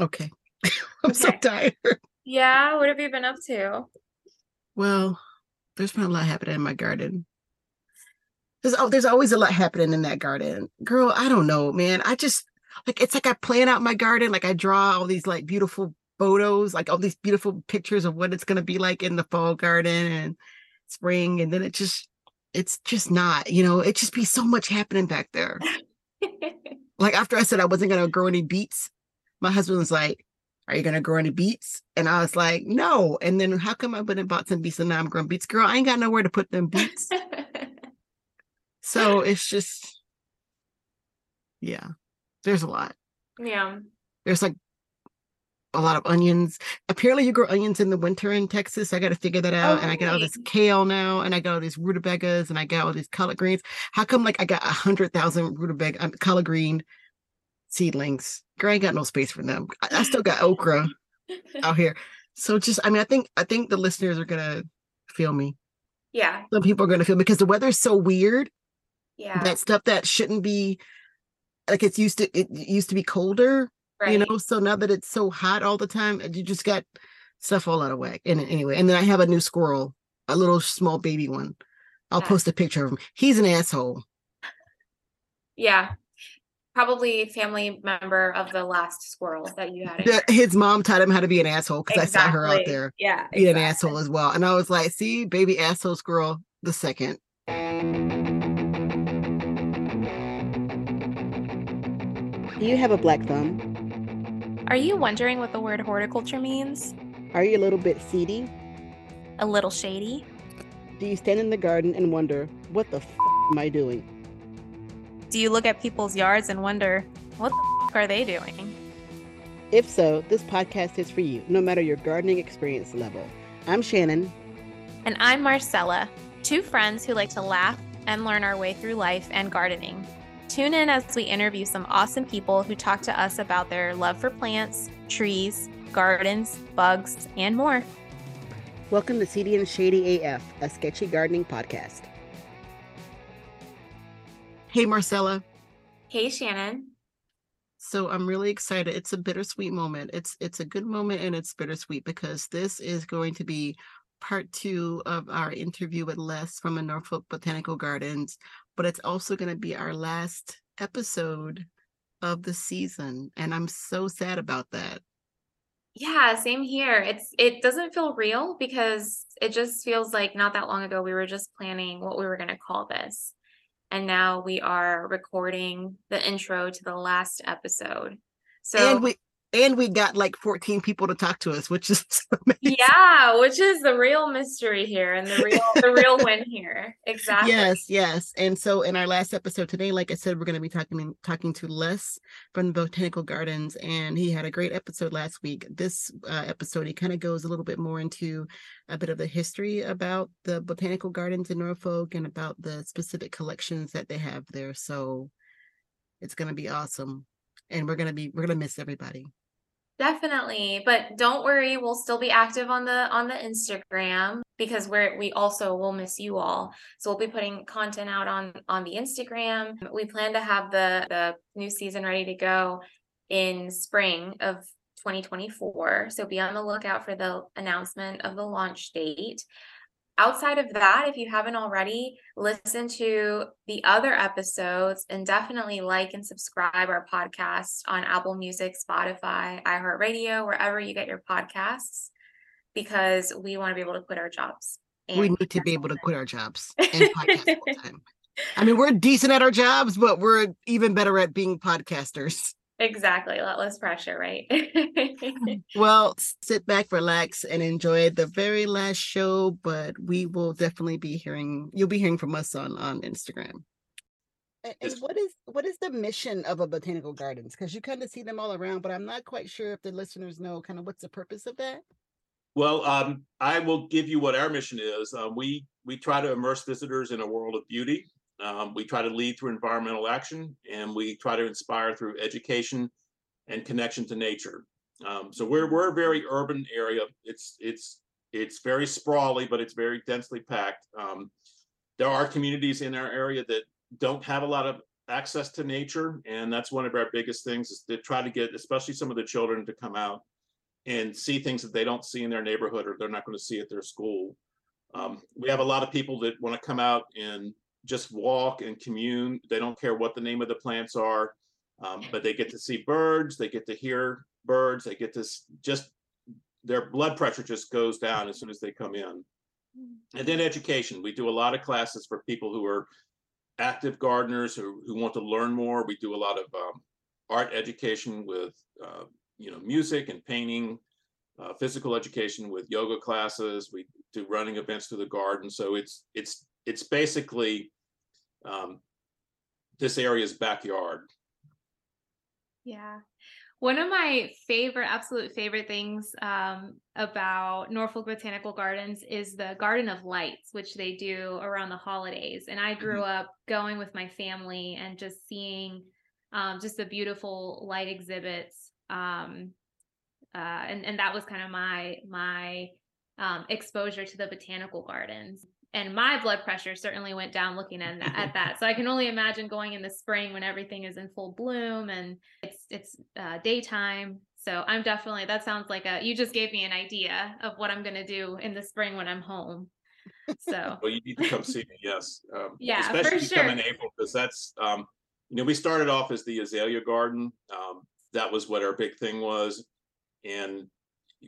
Okay. I'm so tired. Yeah, what have you been up to? Well, there's been a lot happening in my garden. There's oh, there's always a lot happening in that garden. Girl, I don't know, man. I just like it's like I plan out my garden, like I draw all these like beautiful photos, like all these beautiful pictures of what it's gonna be like in the fall garden and spring, and then it just it's just not, you know, it just be so much happening back there. Like after I said I wasn't gonna grow any beets, my husband was like, Are you gonna grow any beets? And I was like, No. And then how come I went and bought some beets and now I'm growing beets? Girl, I ain't got nowhere to put them beets. So it's just, yeah, there's a lot. yeah. There's like a lot of onions. Apparently, you grow onions in the winter in Texas. I got to figure that out. and I got all this kale now, and I got all these rutabagas, and I got all these collard greens. How come like I got a hundred thousand rutabaga, um, collard green seedlings? Girl, I ain't got no space for them. I, I still got okra out here. So just, I mean, I think I think the listeners are gonna feel me. yeah. Some people are gonna feel because the weather's so weird. Yeah. that stuff that shouldn't be like it's used to it used to be colder right. you know so now that it's so hot all the time you just got stuff all out of whack and anyway and then i have a new squirrel a little small baby one i'll Nice. post a picture of him he's an asshole Yeah. Probably family member of the last squirrel that you had. in The- his mom taught him how to be an asshole because i saw her out there Yeah. being an asshole as well and i was like see baby asshole squirrel the second do you have a black thumb Are you wondering what the word horticulture means? are you a little bit seedy A little shady? Do you stand in the garden and wonder, what the f am I doing? Do you look at people's yards and wonder, what the f- are they doing? If so, this podcast is for you, no matter your gardening experience level. I'm Shannon. And I'm Marcela, two friends who like to laugh and learn our way through life and gardening. Tune in as we interview some awesome people who talk to us about their love for plants, trees, gardens, bugs, and more. Welcome to Seedy and Shady AF, a sketchy gardening podcast. Hey, Marcela. Hey, Shannon. So I'm really excited. It's a bittersweet moment. It's it's a good moment and it's bittersweet because this is going to be part two of our interview with Les from the Norfolk Botanical Gardens, but it's also going to be our last episode of the season, and I'm so sad about that. Yeah, same here. It's it doesn't feel real because it just feels like not that long ago we were just planning what we were going to call this. And now we are recording the intro to the last episode. So and we and we got like 14 people to talk to us, which is amazing. yeah, which is the real mystery here and the real the real win here. Exactly. Yes, yes. And so in our last episode today, like I said, we're going to be talking talking to Les from the Botanical Gardens, and he had a great episode last week. This uh, episode, he kind of goes a little bit more into a bit of the history about the Botanical Gardens in Norfolk and about the specific collections that they have there. So it's going to be awesome, and we're to be we're to miss everybody. Definitely. But don't worry, we'll still be active on the on the Instagram because we're we also will miss you all. So we'll be putting content out on on the Instagram. We plan to have the the new season ready to go in spring of 2024. So be on the lookout for the announcement of the launch date. Outside of that, if you haven't already, listen to the other episodes and definitely like and subscribe our podcast on Apple Music, Spotify, iHeartRadio, wherever you get your podcasts, because we want to be able to quit our jobs. we need to be able to quit our jobs and podcast full time. I mean, we're decent at our jobs, but we're even better at being podcasters. Exactly. A lot less pressure, right? Well, sit back, relax, and enjoy the very last show. But we will definitely be hearing. You'll be hearing from us on on Instagram. And, and what is what is the mission of a botanical gardens? Because you kind of see them all around, but I'm not quite sure if the listeners know kind of what's the purpose of that. Well, um, I will give you what our mission is. Uh, we we try to immerse visitors in a world of beauty. Um, we try to lead through environmental action, and we try to inspire through education and connection to nature. Um, so we're we're a very urban area. It's it's it's very sprawly, but it's very densely packed. Um, there are communities in our area that don't have a lot of access to nature, and that's one of our biggest things is to try to get, especially some of the children, to come out and see things that they don't see in their neighborhood or they're not going to see at their school. Um, we have a lot of people that want to come out and just walk and commune. They don't care what the name of the plants are, um, but they get to see birds. They get to hear birds. They get to just their blood pressure just goes down as soon as they come in. And then education. We do a lot of classes for people who are active gardeners who, who want to learn more. We do a lot of um, art education with uh, you know music and painting, uh, physical education with yoga classes. We do running events through the garden. So it's it's it's basically um, this area's backyard. Yeah. One of my favorite, absolute favorite things um, about Norfolk Botanical Gardens is the Garden of Lights, which they do around the holidays. And I grew mm-hmm. up going with my family and just seeing um, just the beautiful light exhibits. Um, uh, and and that was kind of my my um, exposure to the botanical gardens and my blood pressure certainly went down looking at, at that. So I can only imagine going in the spring when everything is in full bloom and it's it's uh, daytime. So I'm definitely that sounds like a you just gave me an idea of what I'm going to do in the spring when I'm home. So well, you need to come see me. Yes, um, yeah, especially for sure. come in April because that's um, you know we started off as the azalea garden. Um, that was what our big thing was, and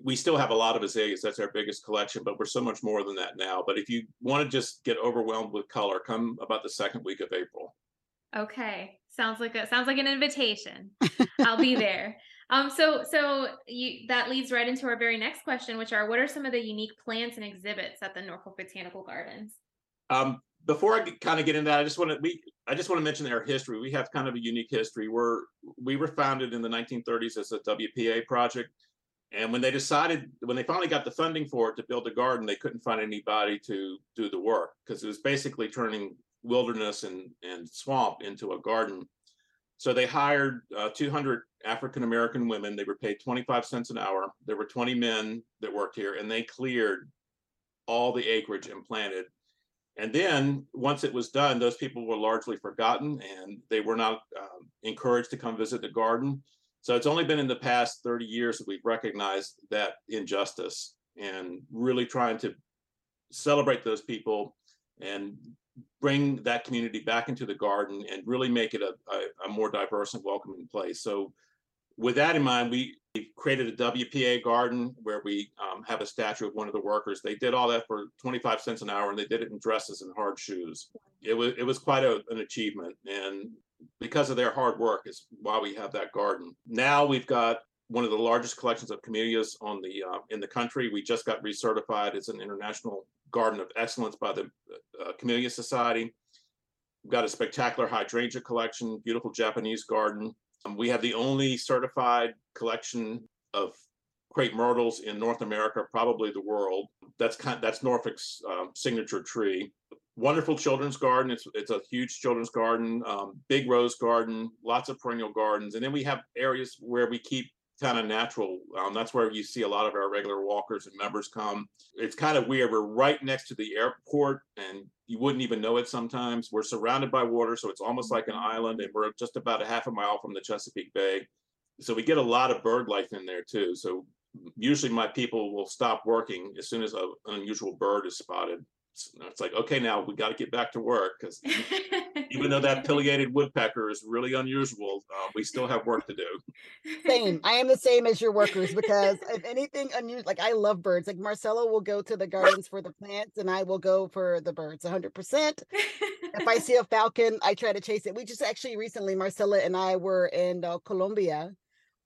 we still have a lot of azaleas. That's our biggest collection, but we're so much more than that now. But if you want to just get overwhelmed with color, come about the second week of April. Okay, sounds like a sounds like an invitation. I'll be there. Um, so so you that leads right into our very next question, which are what are some of the unique plants and exhibits at the Norfolk Botanical Gardens? Um, before I kind of get into that, I just want to we I just want to mention our history. We have kind of a unique history. We're we were founded in the 1930s as a WPA project and when they decided, when they finally got the funding for it to build a garden, they couldn't find anybody to do the work because it was basically turning wilderness and, and swamp into a garden. So they hired uh, 200 African American women. They were paid 25 cents an hour. There were 20 men that worked here, and they cleared all the acreage and planted. And then once it was done, those people were largely forgotten and they were not um, encouraged to come visit the garden. So it's only been in the past 30 years that we've recognized that injustice and really trying to celebrate those people and bring that community back into the garden and really make it a, a, a more diverse and welcoming place. So with that in mind, we created a WPA garden where we um, have a statue of one of the workers. They did all that for 25 cents an hour and they did it in dresses and hard shoes. It was, it was quite a, an achievement. And because of their hard work is why we have that garden. Now we've got one of the largest collections of camellias on the uh, in the country. We just got recertified as an international garden of excellence by the uh, Camellia Society. We've got a spectacular hydrangea collection, beautiful Japanese garden. Um, we have the only certified collection of crepe myrtles in North America, probably the world. That's kind that's Norfolk's um, signature tree wonderful children's garden. It's it's a huge children's garden, um, big rose garden, lots of perennial gardens, and then we have areas where we keep kind of natural. Um, that's where you see a lot of our regular walkers and members come. It's kind of weird. We're right next to the airport, and you wouldn't even know it sometimes. We're surrounded by water, so it's almost like an island, and we're just about a half a mile from the Chesapeake Bay. So we get a lot of bird life in there too. So usually my people will stop working as soon as a, an unusual bird is spotted it's like okay now we got to get back to work because even though that pileated woodpecker is really unusual uh, we still have work to do. Same. I am the same as your workers because if anything unusual like i love birds. Like marcela will go to the gardens for the plants and i will go for the birds 100% if i see a falcon i try to chase it. We just actually recently marcela and i were in uh, colombia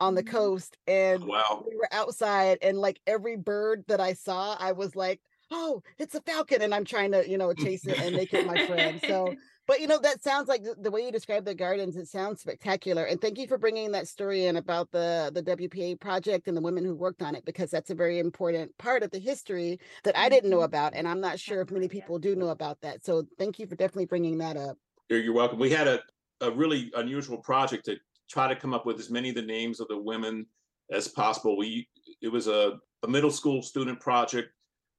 on the mm-hmm. coast and wow. we were outside and like every bird that i saw i was like oh, it's a falcon, and I'm trying to, you know, chase it and make it my friend. So, but you know, that sounds like the, the way you describe the gardens. It sounds spectacular, and thank you for bringing that story in about the the WPA project and the women who worked on it, because that's a very important part of the history that I didn't know mm-hmm. about, and I'm not sure if many people do know about that. So, thank you for definitely bringing that up. You're welcome. We had a a really unusual project to try to come up with as many of the names of the women as possible. We it was a, a middle school student project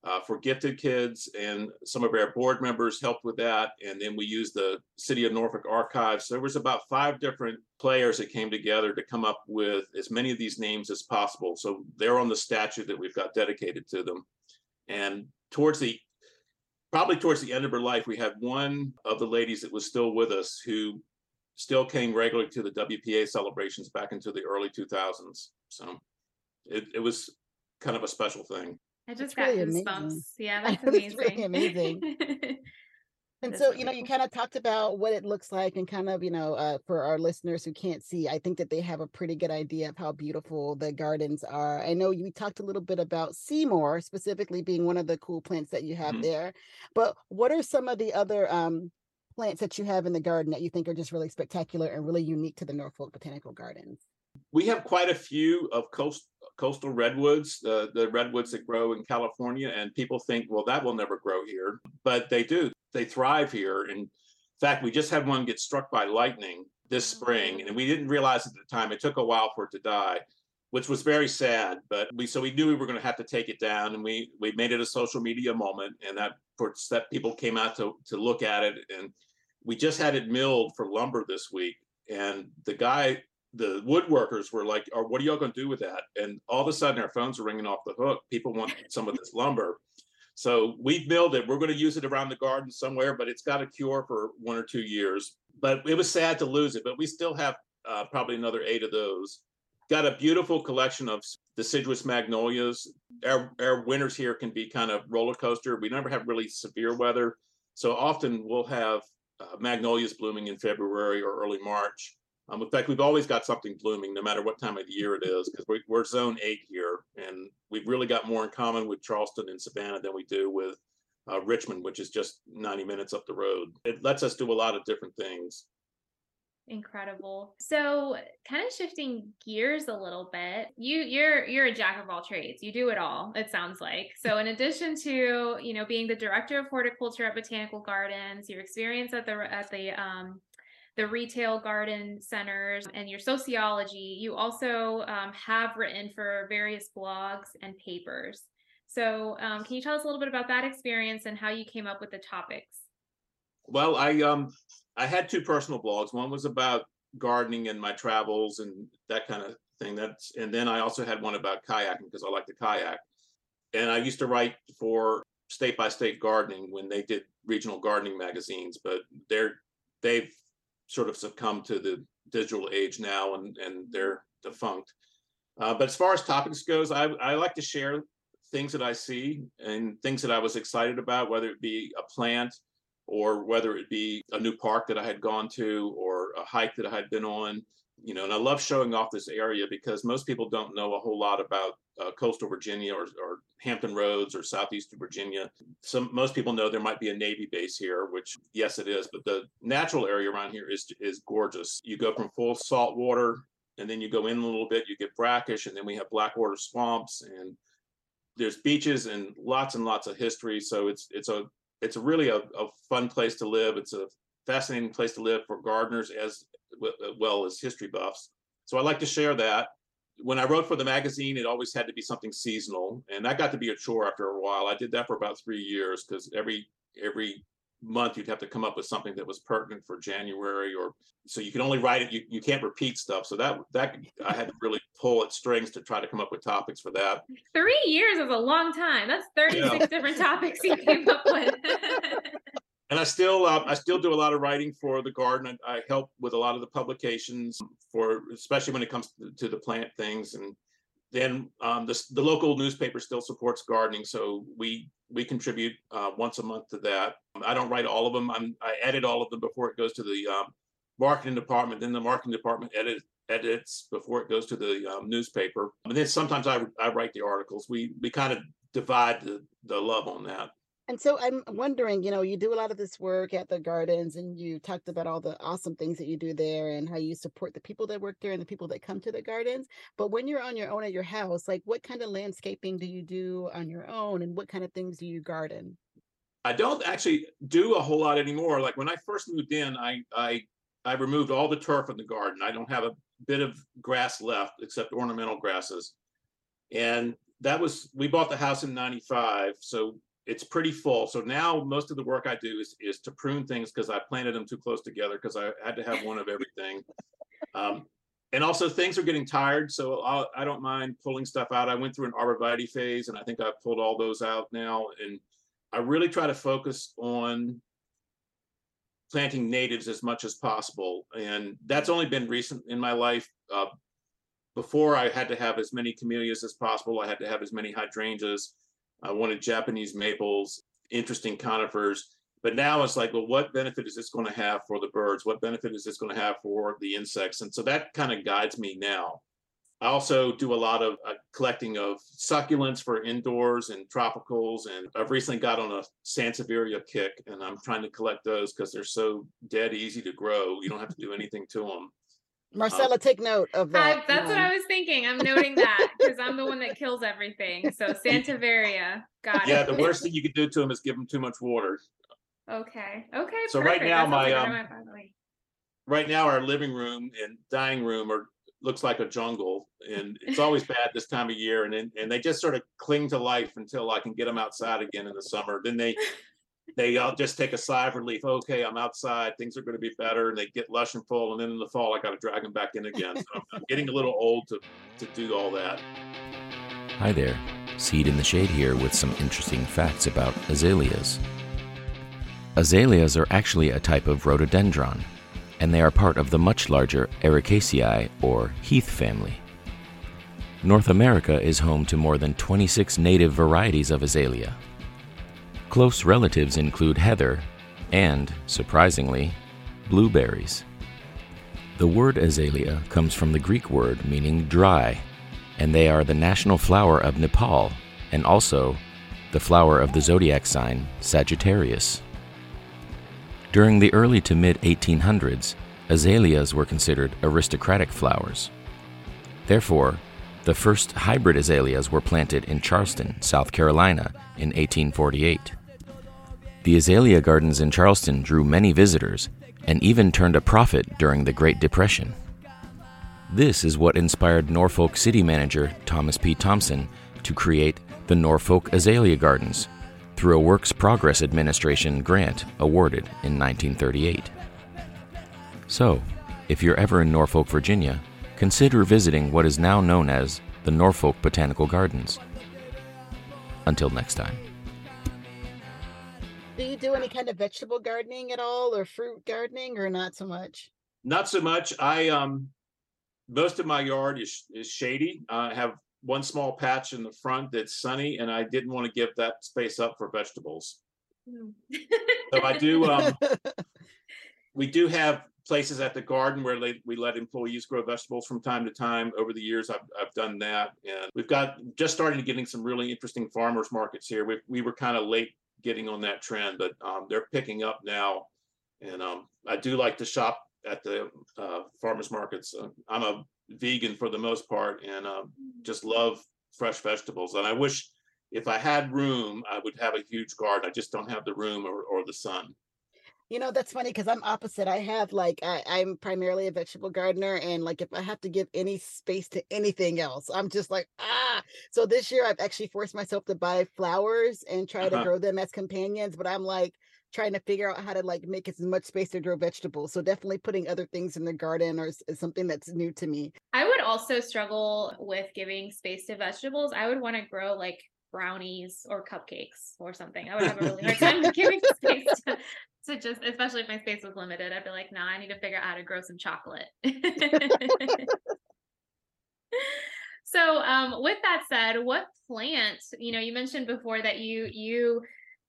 uh, for gifted kids, and some of our board members helped with that. And then we used the City of Norfolk archives. So there was about five different players that came together to come up with as many of these names as possible. So they're on the statue that we've got dedicated to them. And towards the probably towards the end of her life, we had one of the ladies that was still with us who still came regularly to the WPA celebrations back into the early 2000s. So it, it was kind of a special thing. I just That's got really goosebumps. amazing. Yeah, that's amazing. that's really amazing. And so, really you know, you kind of talked about what it looks like and kind of, you know, uh, for our listeners who can't see, I think that they have a pretty good idea of how beautiful the gardens are. I know you talked a little bit about Seymour specifically being one of the cool plants that you have Mhm. there, but what are some of the other um, plants that you have in the garden that you think are just really spectacular and really unique to the Norfolk Botanical Gardens? We have quite a few of coast, coastal redwoods, the, the redwoods that grow in California, and people think, well, that will never grow here, but they do. They thrive here. And in fact, we just had one get struck by lightning this oh, spring, and we didn't realize at the time. It took a while for it to die, which was very sad. But we so we knew we were going to have to take it down, and we we made it a social media moment, and that for that people came out to to look at it, and we just had it milled for lumber this week, and the guy the woodworkers were like, "Or what are y'all going to do with that?" And all of a sudden, our phones are ringing off the hook. People want some of this lumber, so we've milled it. We're going to use it around the garden somewhere, but it's got a cure for one or two years. But it was sad to lose it. But we still have uh, probably another eight of those. Got a beautiful collection of deciduous magnolias. Our our winters here can be kind of roller coaster. We never have really severe weather, so often we'll have uh, magnolias blooming in February or early March. Um, in fact, we've always got something blooming, no matter what time of the year it is, because we, we're zone eight here, and we've really got more in common with Charleston and Savannah than we do with uh, Richmond, which is just 90 minutes up the road. It lets us do a lot of different things. Incredible. So, kind of shifting gears a little bit. You you're you're a jack of all trades. You do it all. It sounds like. So, in addition to, you know, being the director of horticulture at Botanical Gardens, your experience at the at the um the retail garden centers and your sociology, you also um, have written for various blogs and papers. So, um, can you tell us a little bit about that experience and how you came up with the topics? Well, I um I had two personal blogs. One was about gardening and my travels and that kind of thing. That's and then I also had one about kayaking because I like to kayak. And I used to write for State by State Gardening when they did regional gardening magazines, but they're they've sort of succumbed to the digital age now and and they're defunct. Uh, but as far as topics goes, I I like to share things that I see and things that I was excited about, whether it be a plant or whether it be a new park that I had gone to or a hike that I had been on. You know, and I love showing off this area because most people don't know a whole lot about uh, coastal Virginia or, or Hampton Roads or southeastern Virginia. Some most people know there might be a Navy base here, which yes, it is. But the natural area around here is is gorgeous. You go from full salt water, and then you go in a little bit, you get brackish, and then we have blackwater swamps, and there's beaches and lots and lots of history. So it's it's a it's really a, a fun place to live. It's a fascinating place to live for gardeners as Uh, well as history buffs. So I like to share that. When I wrote for the magazine, it always had to be something seasonal, and that got to be a chore after a while. I did that for about three years because every every month you'd have to come up with something that was pertinent for January, or so you can only write it. You, you can't repeat stuff, so that that I had to really pull at strings to try to come up with topics for that. Three years is a long time. That's 36 different topics you came up with. and I still uh, I still do a lot of writing for the garden. I, I help with a lot of the publications for especially when it comes to, the plant things. And then um, the the local newspaper still supports gardening, so we we contribute uh, once a month to that. I don't write all of them. I'm, I edit all of them before it goes to the um, marketing department. Then the marketing department edit edits before it goes to the um, newspaper. And then sometimes I I write the articles. We we kind of divide the the love on that. And so I'm wondering, you know, you do a lot of this work at the gardens and you talked about all the awesome things that you do there and how you support the people that work there and the people that come to the gardens. But when you're on your own at your house, like what kind of landscaping do you do on your own and what kind of things do you garden? I don't actually do a whole lot anymore. Like when I first moved in, I I I removed all the turf in the garden. I don't have a bit of grass left except ornamental grasses. And that was we bought the house in 95 so it's pretty full so now most of the work i do is is to prune things because i planted them too close together because i had to have one of everything um, and also things are getting tired so I'll, i do not mind pulling stuff out i went through an arborvitae phase and i think i've pulled all those out now and i really try to focus on planting natives as much as possible and that's only been recent in my life uh, before I had to have as many camellias as possible. I had to have as many hydrangeas. I wanted Japanese maples, interesting conifers. But now it's like, well, what benefit is this going to have for the birds? What benefit is this going to have for the insects? And so that kind of guides me now. I also do a lot of uh, collecting of succulents for indoors and tropicals. And I've recently got on a Sansevieria kick, and I'm trying to collect those because they're so dead easy to grow. You don't have to do anything to them. Marcela, take note of that. I, that's what I was thinking. I'm noting that because I'm the one that kills everything. So Sansevieria, got yeah, it. Yeah, the worst thing you could do to them is give them too much water. Okay. Okay. So perfect. right now, my um, right now our living room and dining room are looks like a jungle, and it's always bad this time of year. And and they just sort of cling to life until I can get them outside again in the summer. Then they they all just take a sigh of relief. Okay, I'm outside. Things are going to be better, and they get lush and full. And then in the fall, I got to drag them back in again. So I'm, I'm getting a little old to to do all that. Hi there, Seedy and Shady here with some interesting facts about azaleas. Azaleas are actually a type of rhododendron, and they are part of the much larger Ericaceae or heath family. North America is home to more than 26 native varieties of azalea, Close relatives include heather and, surprisingly, blueberries. The word azalea comes from the Greek word meaning dry, and they are the national flower of Nepal and also the flower of the zodiac sign Sagittarius. During the early to mid 1800s, azaleas were considered aristocratic flowers. Therefore, the first hybrid azaleas were planted in Charleston, South Carolina in 1848. The azalea gardens in Charleston drew many visitors and even turned a profit during the Great Depression. This is what inspired Norfolk City manager Thomas P. Thompson to create the Norfolk Azalea Gardens through a Works Progress Administration grant awarded in 1938. So, if you're ever in Norfolk, Virginia, consider visiting what is now known as the Norfolk Botanical Gardens. Until next time. Do you do any kind of vegetable gardening at all or fruit gardening or not so much? Not so much. I um most of my yard is is shady. I have one small patch in the front that's sunny and I didn't want to give that space up for vegetables. Mm. so I do um we do have places at the garden where they, we let employees grow vegetables from time to time. Over the years, I've, I've done that. And we've got just starting to getting some really interesting farmers markets here. We, we were kind of late getting on that trend, but um, they're picking up now. And um, I do like to shop at the uh, farmers markets. Uh, I'm a vegan for the most part, and uh, just love fresh vegetables. And I wish if I had room, I would have a huge garden. I just don't have the room or, or the sun. You know, that's funny because I'm opposite. I have like I, I'm primarily a vegetable gardener, and like if I have to give any space to anything else, I'm just like ah. So this year I've actually forced myself to buy flowers and try to uh-huh. grow them as companions, but I'm like trying to figure out how to like make as much space to grow vegetables. So definitely putting other things in the garden or is something that's new to me. I would also struggle with giving space to vegetables. I would want to grow like brownies or cupcakes or something. I would have a really hard time giving space to, to just, especially if my space was limited. I'd be like, nah, I need to figure out how to grow some chocolate. so, um, with that said, what plant? You know, you mentioned before that you you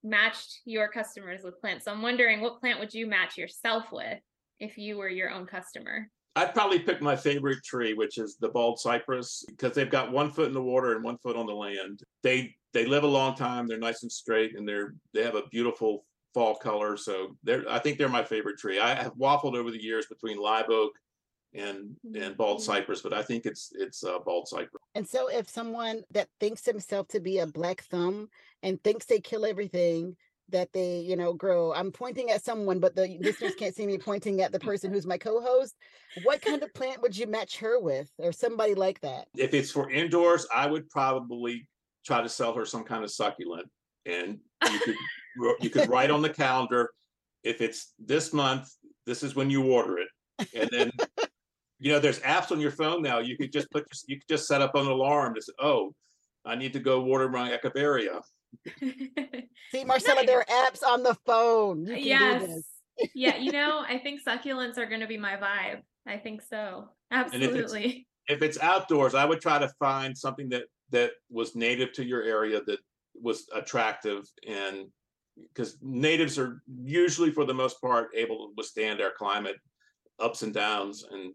matched your customers with plants. So I'm wondering, what plant would you match yourself with if you were your own customer? I'd probably pick my favorite tree, which is the bald cypress, because they've got one foot in the water and one foot on the land. They they live a long time. They're nice and straight, and they're they have a beautiful fall color. So they're I think they're my favorite tree. I have waffled over the years between live oak and and bald mm-hmm. cypress, but I think it's it's uh, bald cypress. And so, if someone that thinks himself to be a black thumb and thinks they kill everything, that they, you know, grow. I'm pointing at someone, but the listeners can't see me pointing at the person who's my co-host. What kind of plant would you match her with, or somebody like that? If it's for indoors, I would probably try to sell her some kind of succulent, and you could you could write on the calendar if it's this month, this is when you order it, and then. You know, there's apps on your phone now. You could just put, you could just set up an alarm to say, "Oh, I need to go water my echeveria." See, Marcela, Nice. there are apps on the phone. You can do yes. this. yeah, you know, I think succulents are going to be my vibe. I think so. if it's- Absolutely. if it's outdoors, I would try to find something that that was native to your area that was attractive and because natives are usually for the most part able to withstand our climate ups and downs and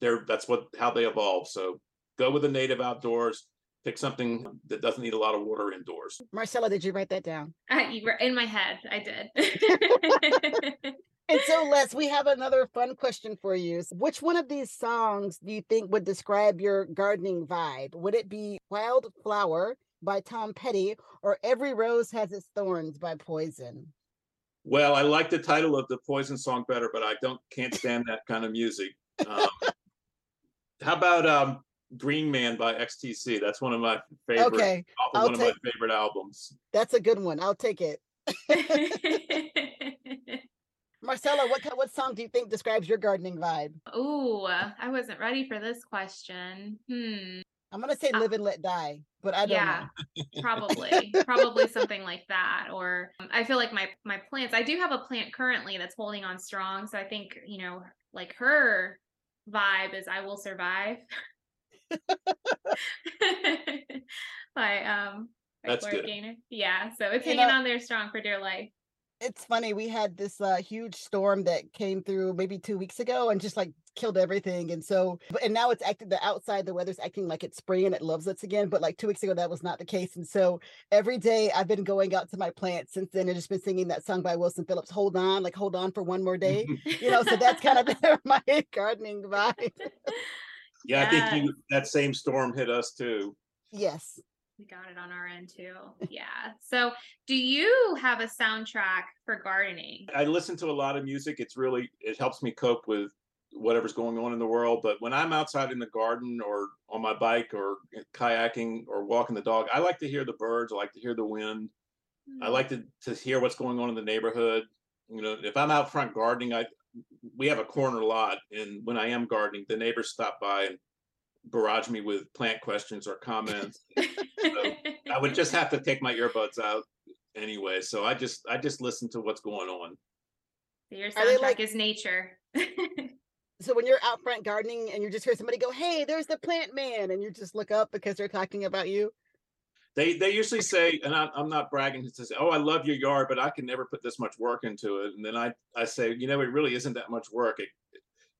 they're that's what how they evolve. So go with the native outdoors, pick something that doesn't need a lot of water indoors. Marcela, did you write that down? I, you were in my head. I did. And so, Les, we have another fun question for you. Which one of these songs do you think would describe your gardening vibe? Would it be Wildflower by Tom Petty or Every Rose Has Its Thorns by Poison? Well, I like the title of the Poison song better, but I don't can't stand that kind of music. Um, how about um, Green Man by XTC? That's one of my favorite. Okay, often I'll one of my favorite albums. that's a good one. I'll take it. Marcela, what ki- what song do you think describes your gardening vibe? Ooh, I wasn't ready for this question. Hmm. I'm gonna say Uh, Live and Let Die, but I don't yeah, know. probably, probably something like that. Or um, I feel like my my plants. I do have a plant currently that's holding on strong. So I think you know, like her vibe is "I will survive." by um by That's Gloria good. Gaynor. Yeah, so it's You hanging know- on there strong for dear life. It's funny. We had this uh, huge storm that came through maybe two weeks ago and just like killed everything. And so, but- and now it's acting the outside, the weather's acting like it's spring and it loves us again. But like two weeks ago, that was not the case. And so every day I've been going out to my plants since then and just been singing that song by Wilson Phillips, Hold On, like hold on for one more day. You know, so that's kind of my gardening vibe. Yeah, I think you that same storm hit us too. Yes. We got it on our end too. Yeah. So, do you have a soundtrack for gardening? I listen to a lot of music. It's really it helps me cope with whatever's going on in the world. But when I'm outside in the garden or on my bike or kayaking or walking the dog, I like to hear the birds. I like to hear the wind. I Hmm. like to to hear what's going on in the neighborhood. You know, if I'm out front gardening, I we have a corner lot, and when I am gardening, the neighbors stop by and barrage me with plant questions or comments. I would just have to take my earbuds out anyway. So I just I just listen to what's going on. So your soundtrack like- is nature. So when you're out front gardening and you just hear somebody go, Hey, there's the plant man, and you just look up because they're talking about you. They they usually say, and I'm, I'm not bragging to say, oh, I love your yard, but I can never put this much work into it. And then I I say, you know, it really isn't that much work. It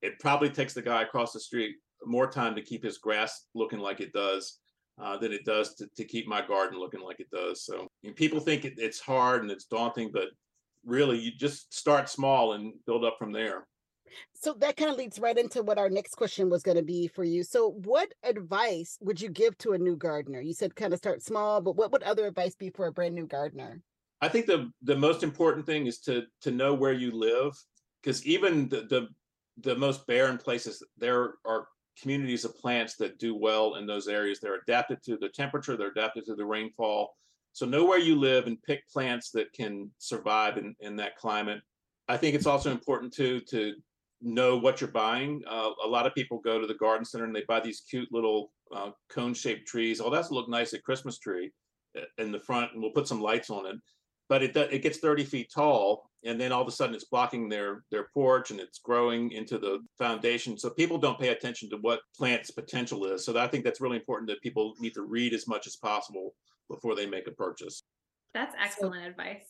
it probably takes the guy across the street more time to keep his grass looking like it does uh, than it does to, to keep my garden looking like it does. So people think it, it's hard and it's daunting, but really you just start small and build up from there. So that kind of leads right into what our next question was going to be for you. So, what advice would you give to a new gardener? You said kind of start small, but what would other advice be for a brand new gardener? I think the the most important thing is to to know where you live, because even the, the the most barren places, there are communities of plants that do well in those areas. They're adapted to the temperature, they're adapted to the rainfall. So know where you live and pick plants that can survive in, in that climate. I think it's also important too to know what you're buying. Uh, a lot of people go to the garden center and they buy these cute little uh, cone-shaped trees. Oh, that's look nice at Christmas tree uh, in the front, and we'll put some lights on it but it it gets 30 feet tall and then all of a sudden it's blocking their their porch and it's growing into the foundation so people don't pay attention to what plant's potential is so i think that's really important that people need to read as much as possible before they make a purchase That's excellent advice.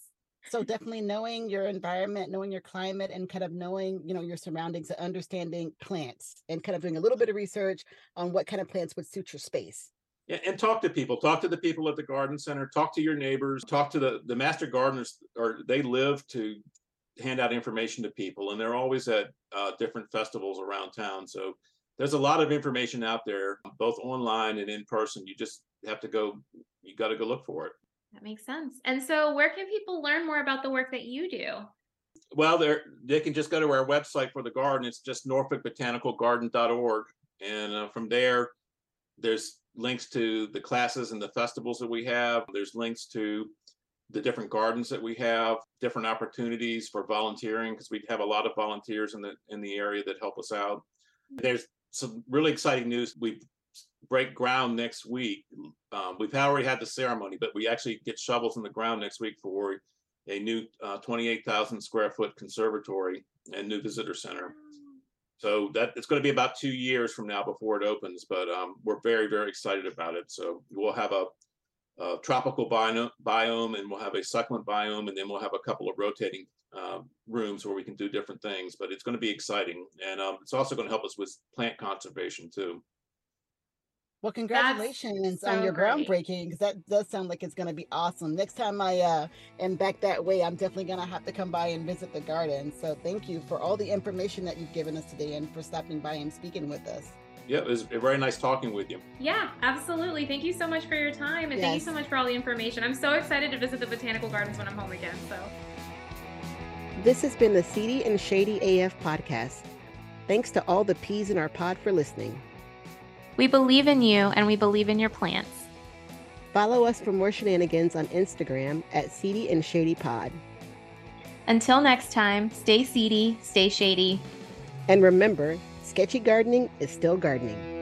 So, definitely knowing your environment, knowing your climate, and kind of knowing, you know, your surroundings and understanding plants and kind of doing a little bit of research on what kind of plants would suit your space. And talk to people. Talk to the people at the garden center. Talk to your neighbors. Talk to the the master gardeners. Or they live to hand out information to people, and they're always at uh, different festivals around town. So there's a lot of information out there, both online and in person. You just have to go. You got to go look for it. That makes sense. And so, where can people learn more about the work that you do? Well, they they can just go to our website for the garden. It's just norfolkbotanicalgarden.org, and uh, from there, there's links to the classes and the festivals that we have. There's links to the different gardens that we have, different opportunities for volunteering because we have a lot of volunteers in the in the area that help us out. There's some really exciting news. We break ground next week. Um, we've already had the ceremony, but we actually get shovels in the ground next week for a new uh, 28,000 square foot conservatory and new visitor center. So that it's going to be about two years from now before it opens, but um, we're very, very excited about it. So we'll have a, a tropical biome, biome and we'll have a succulent biome, and then we'll have a couple of rotating uh, rooms where we can do different things. But it's going to be exciting, and um, it's also going to help us with plant conservation too. Well, congratulations on so your great. groundbreaking because that does sound like it's going to be awesome. Next time I uh, am back that way, I'm definitely going to have to come by and visit the garden. So thank you for all the information that you've given us today and for stopping by and speaking with us. Yeah, it was very nice talking with you. Yeah, absolutely. Thank you so much for your time and thank you so much for all the information. I'm so excited to visit the botanical gardens when I'm home again. So This has been the Seedy and Shady AF podcast. Thanks to all the peas in our pod for listening. We believe in you and we believe in your plants. Follow us for more shenanigans on Instagram at Seedy and Shady Pod. Until next time, stay seedy, stay shady. And remember, sketchy gardening is still gardening.